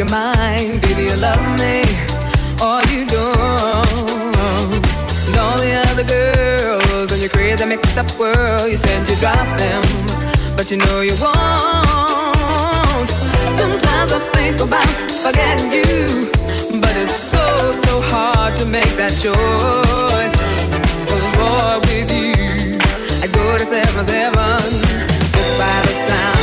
you love me or you don't? And all the other girls in your crazy mixed up world, you said you drop them, but you know you won't. Sometimes I think about forgetting you, but it's so, so hard to make that choice. Cause boy, with you, I go to seventh heaven just by the sound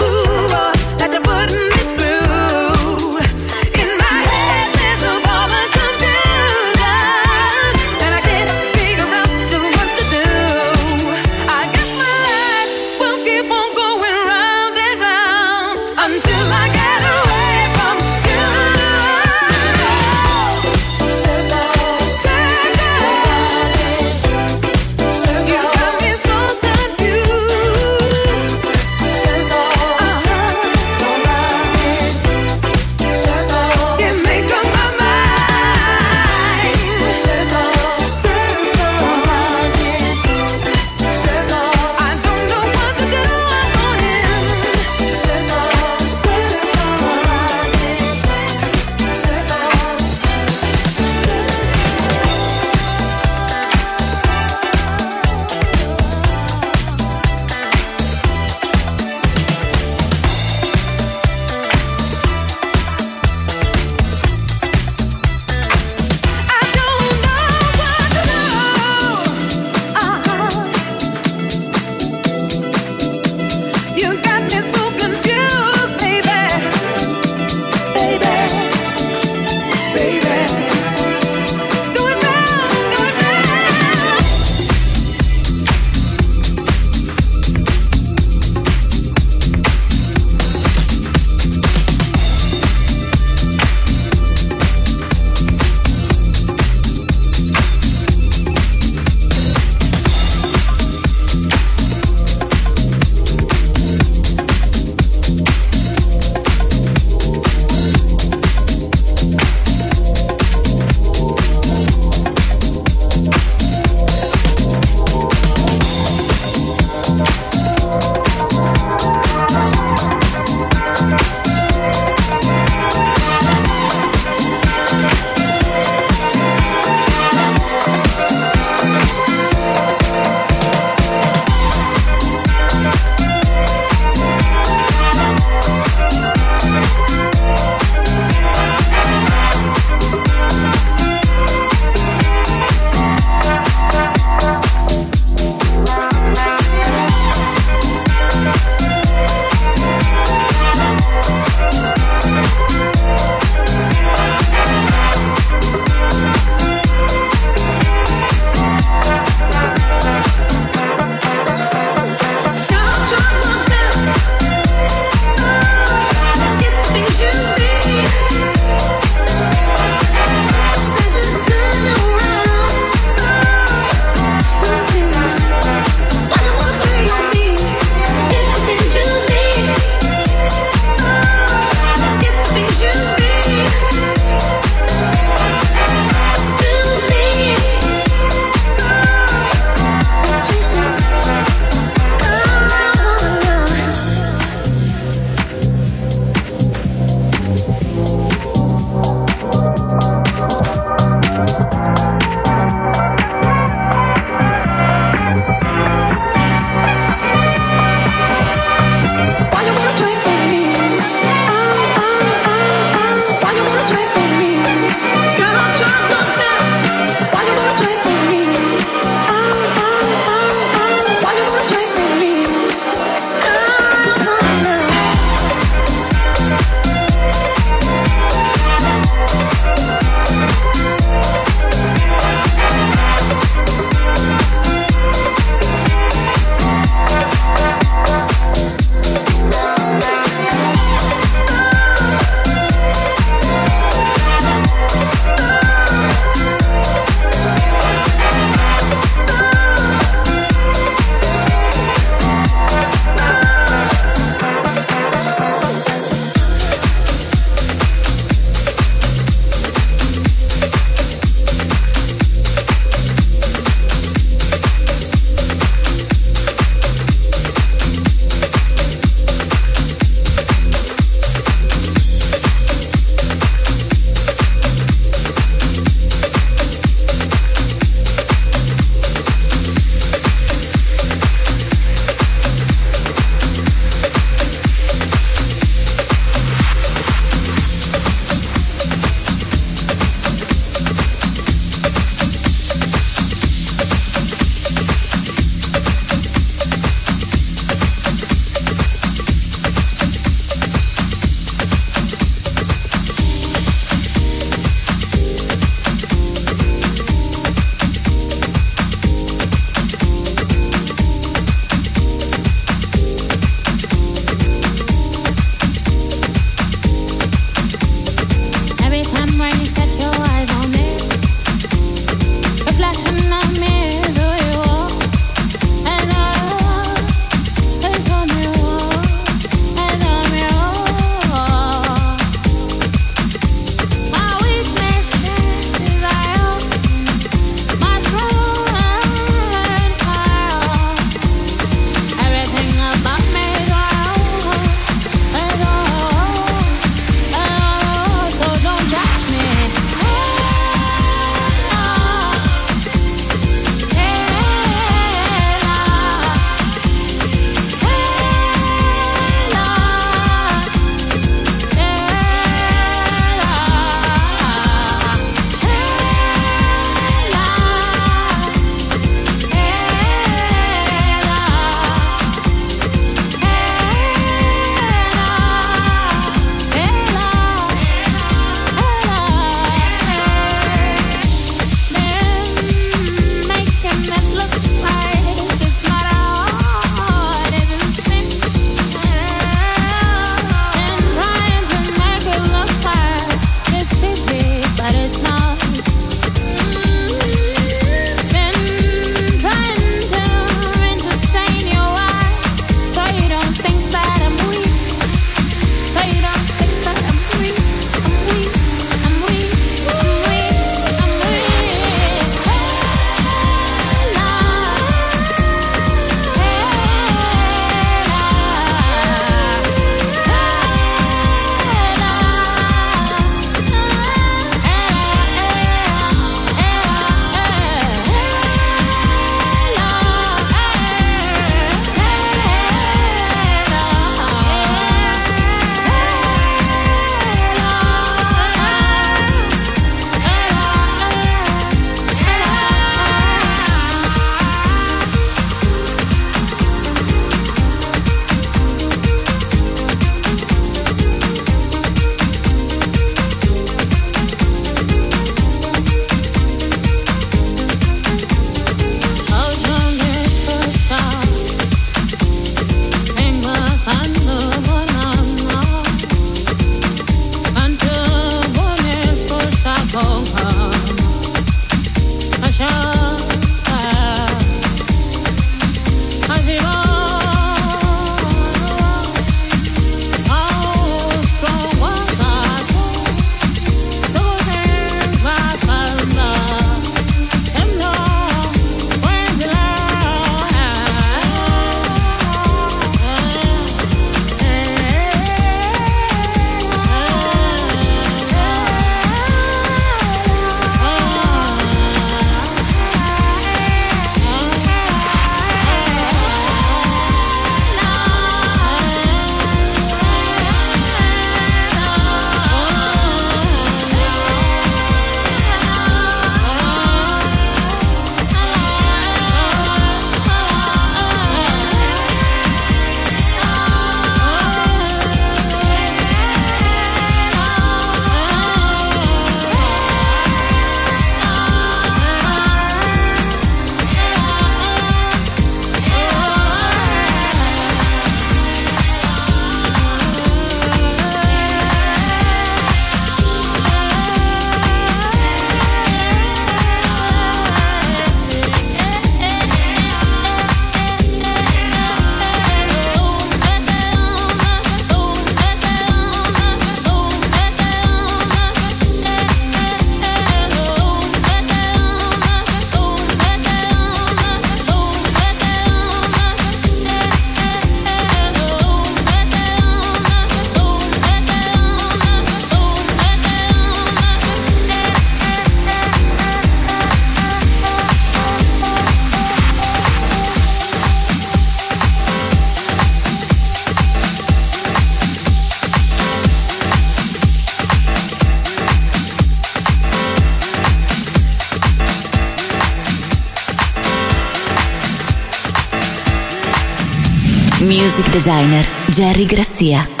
music designer Jerry Grassia.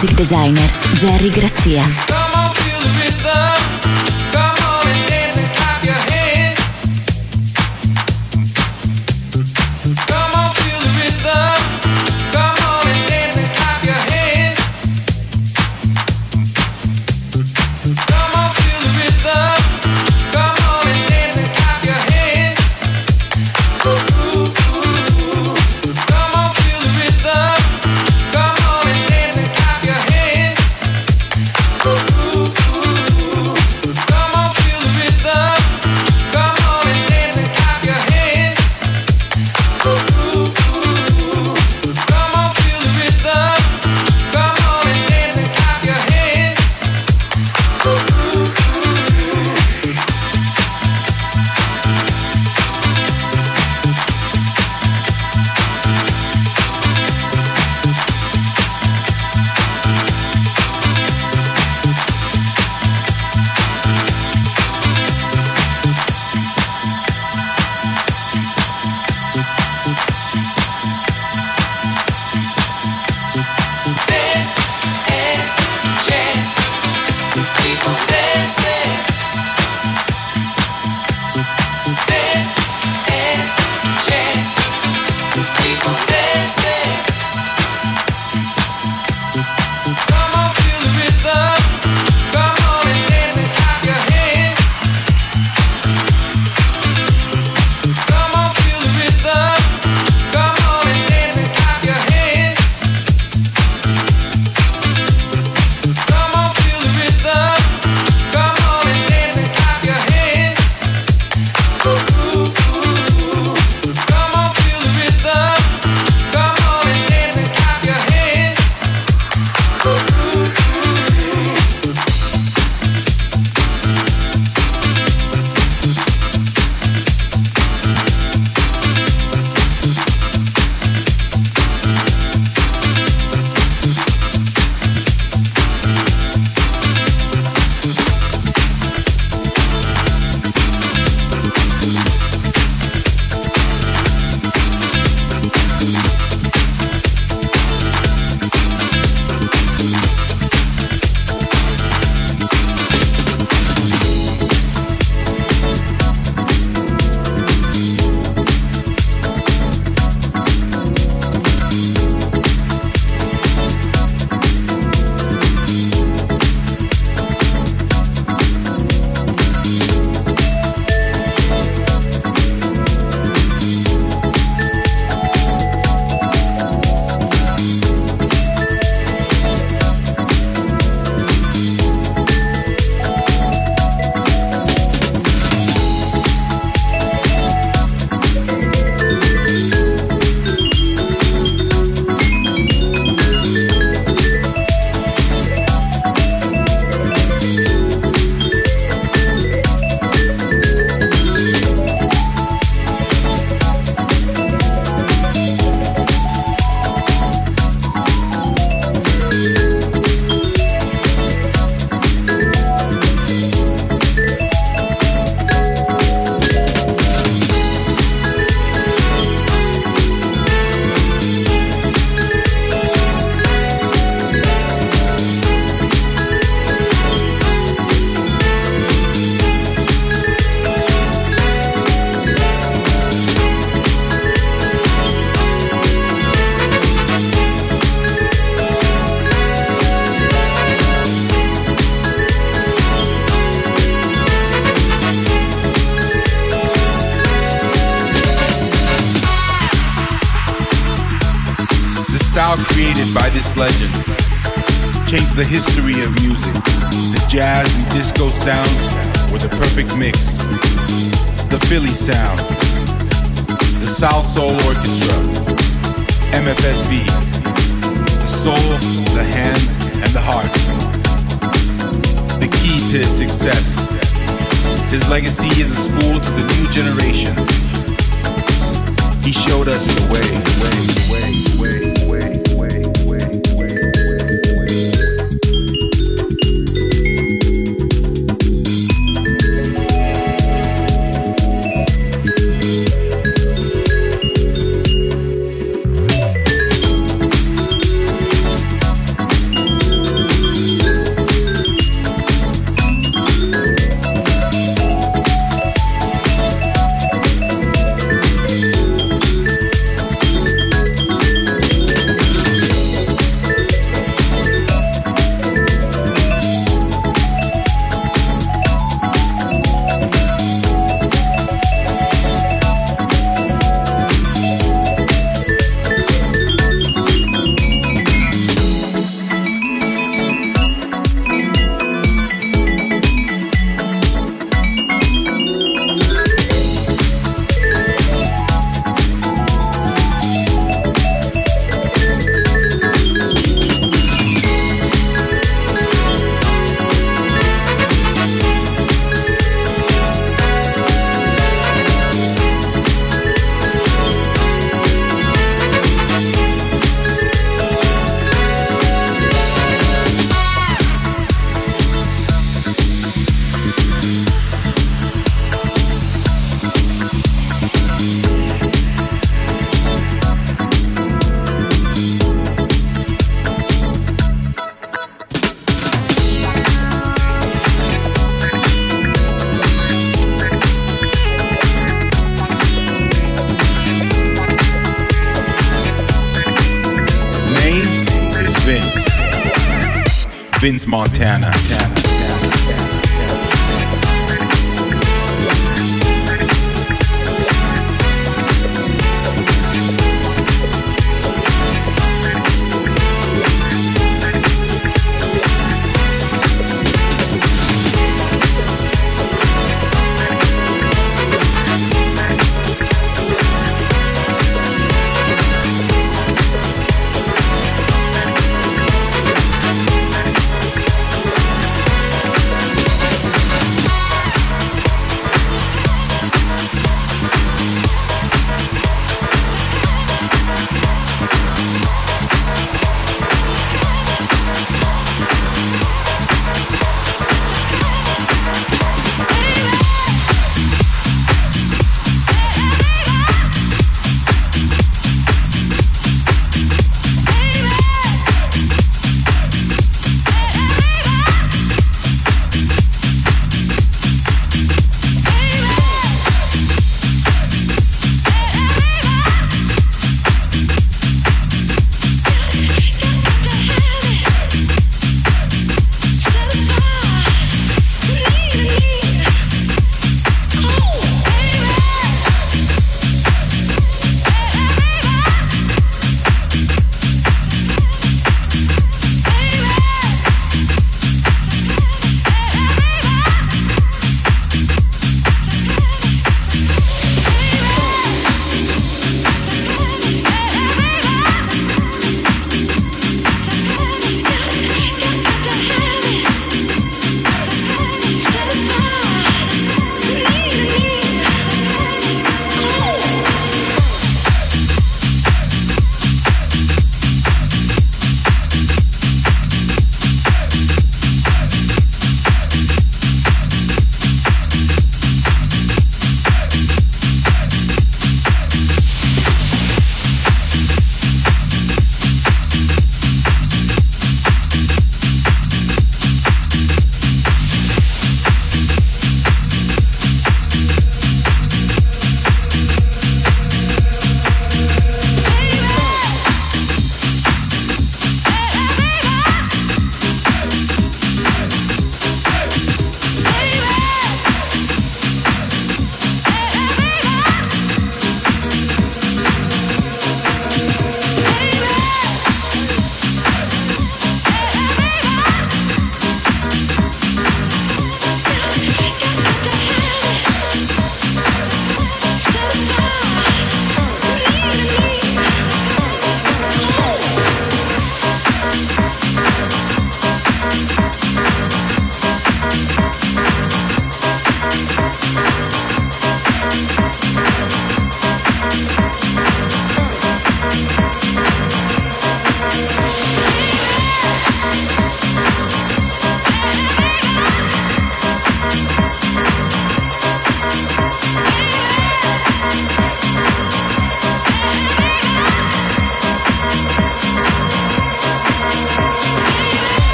Music designer Jerry Grassia. To his success. His legacy is a school to the new generations. He showed us the way, way, way. Vince Montana.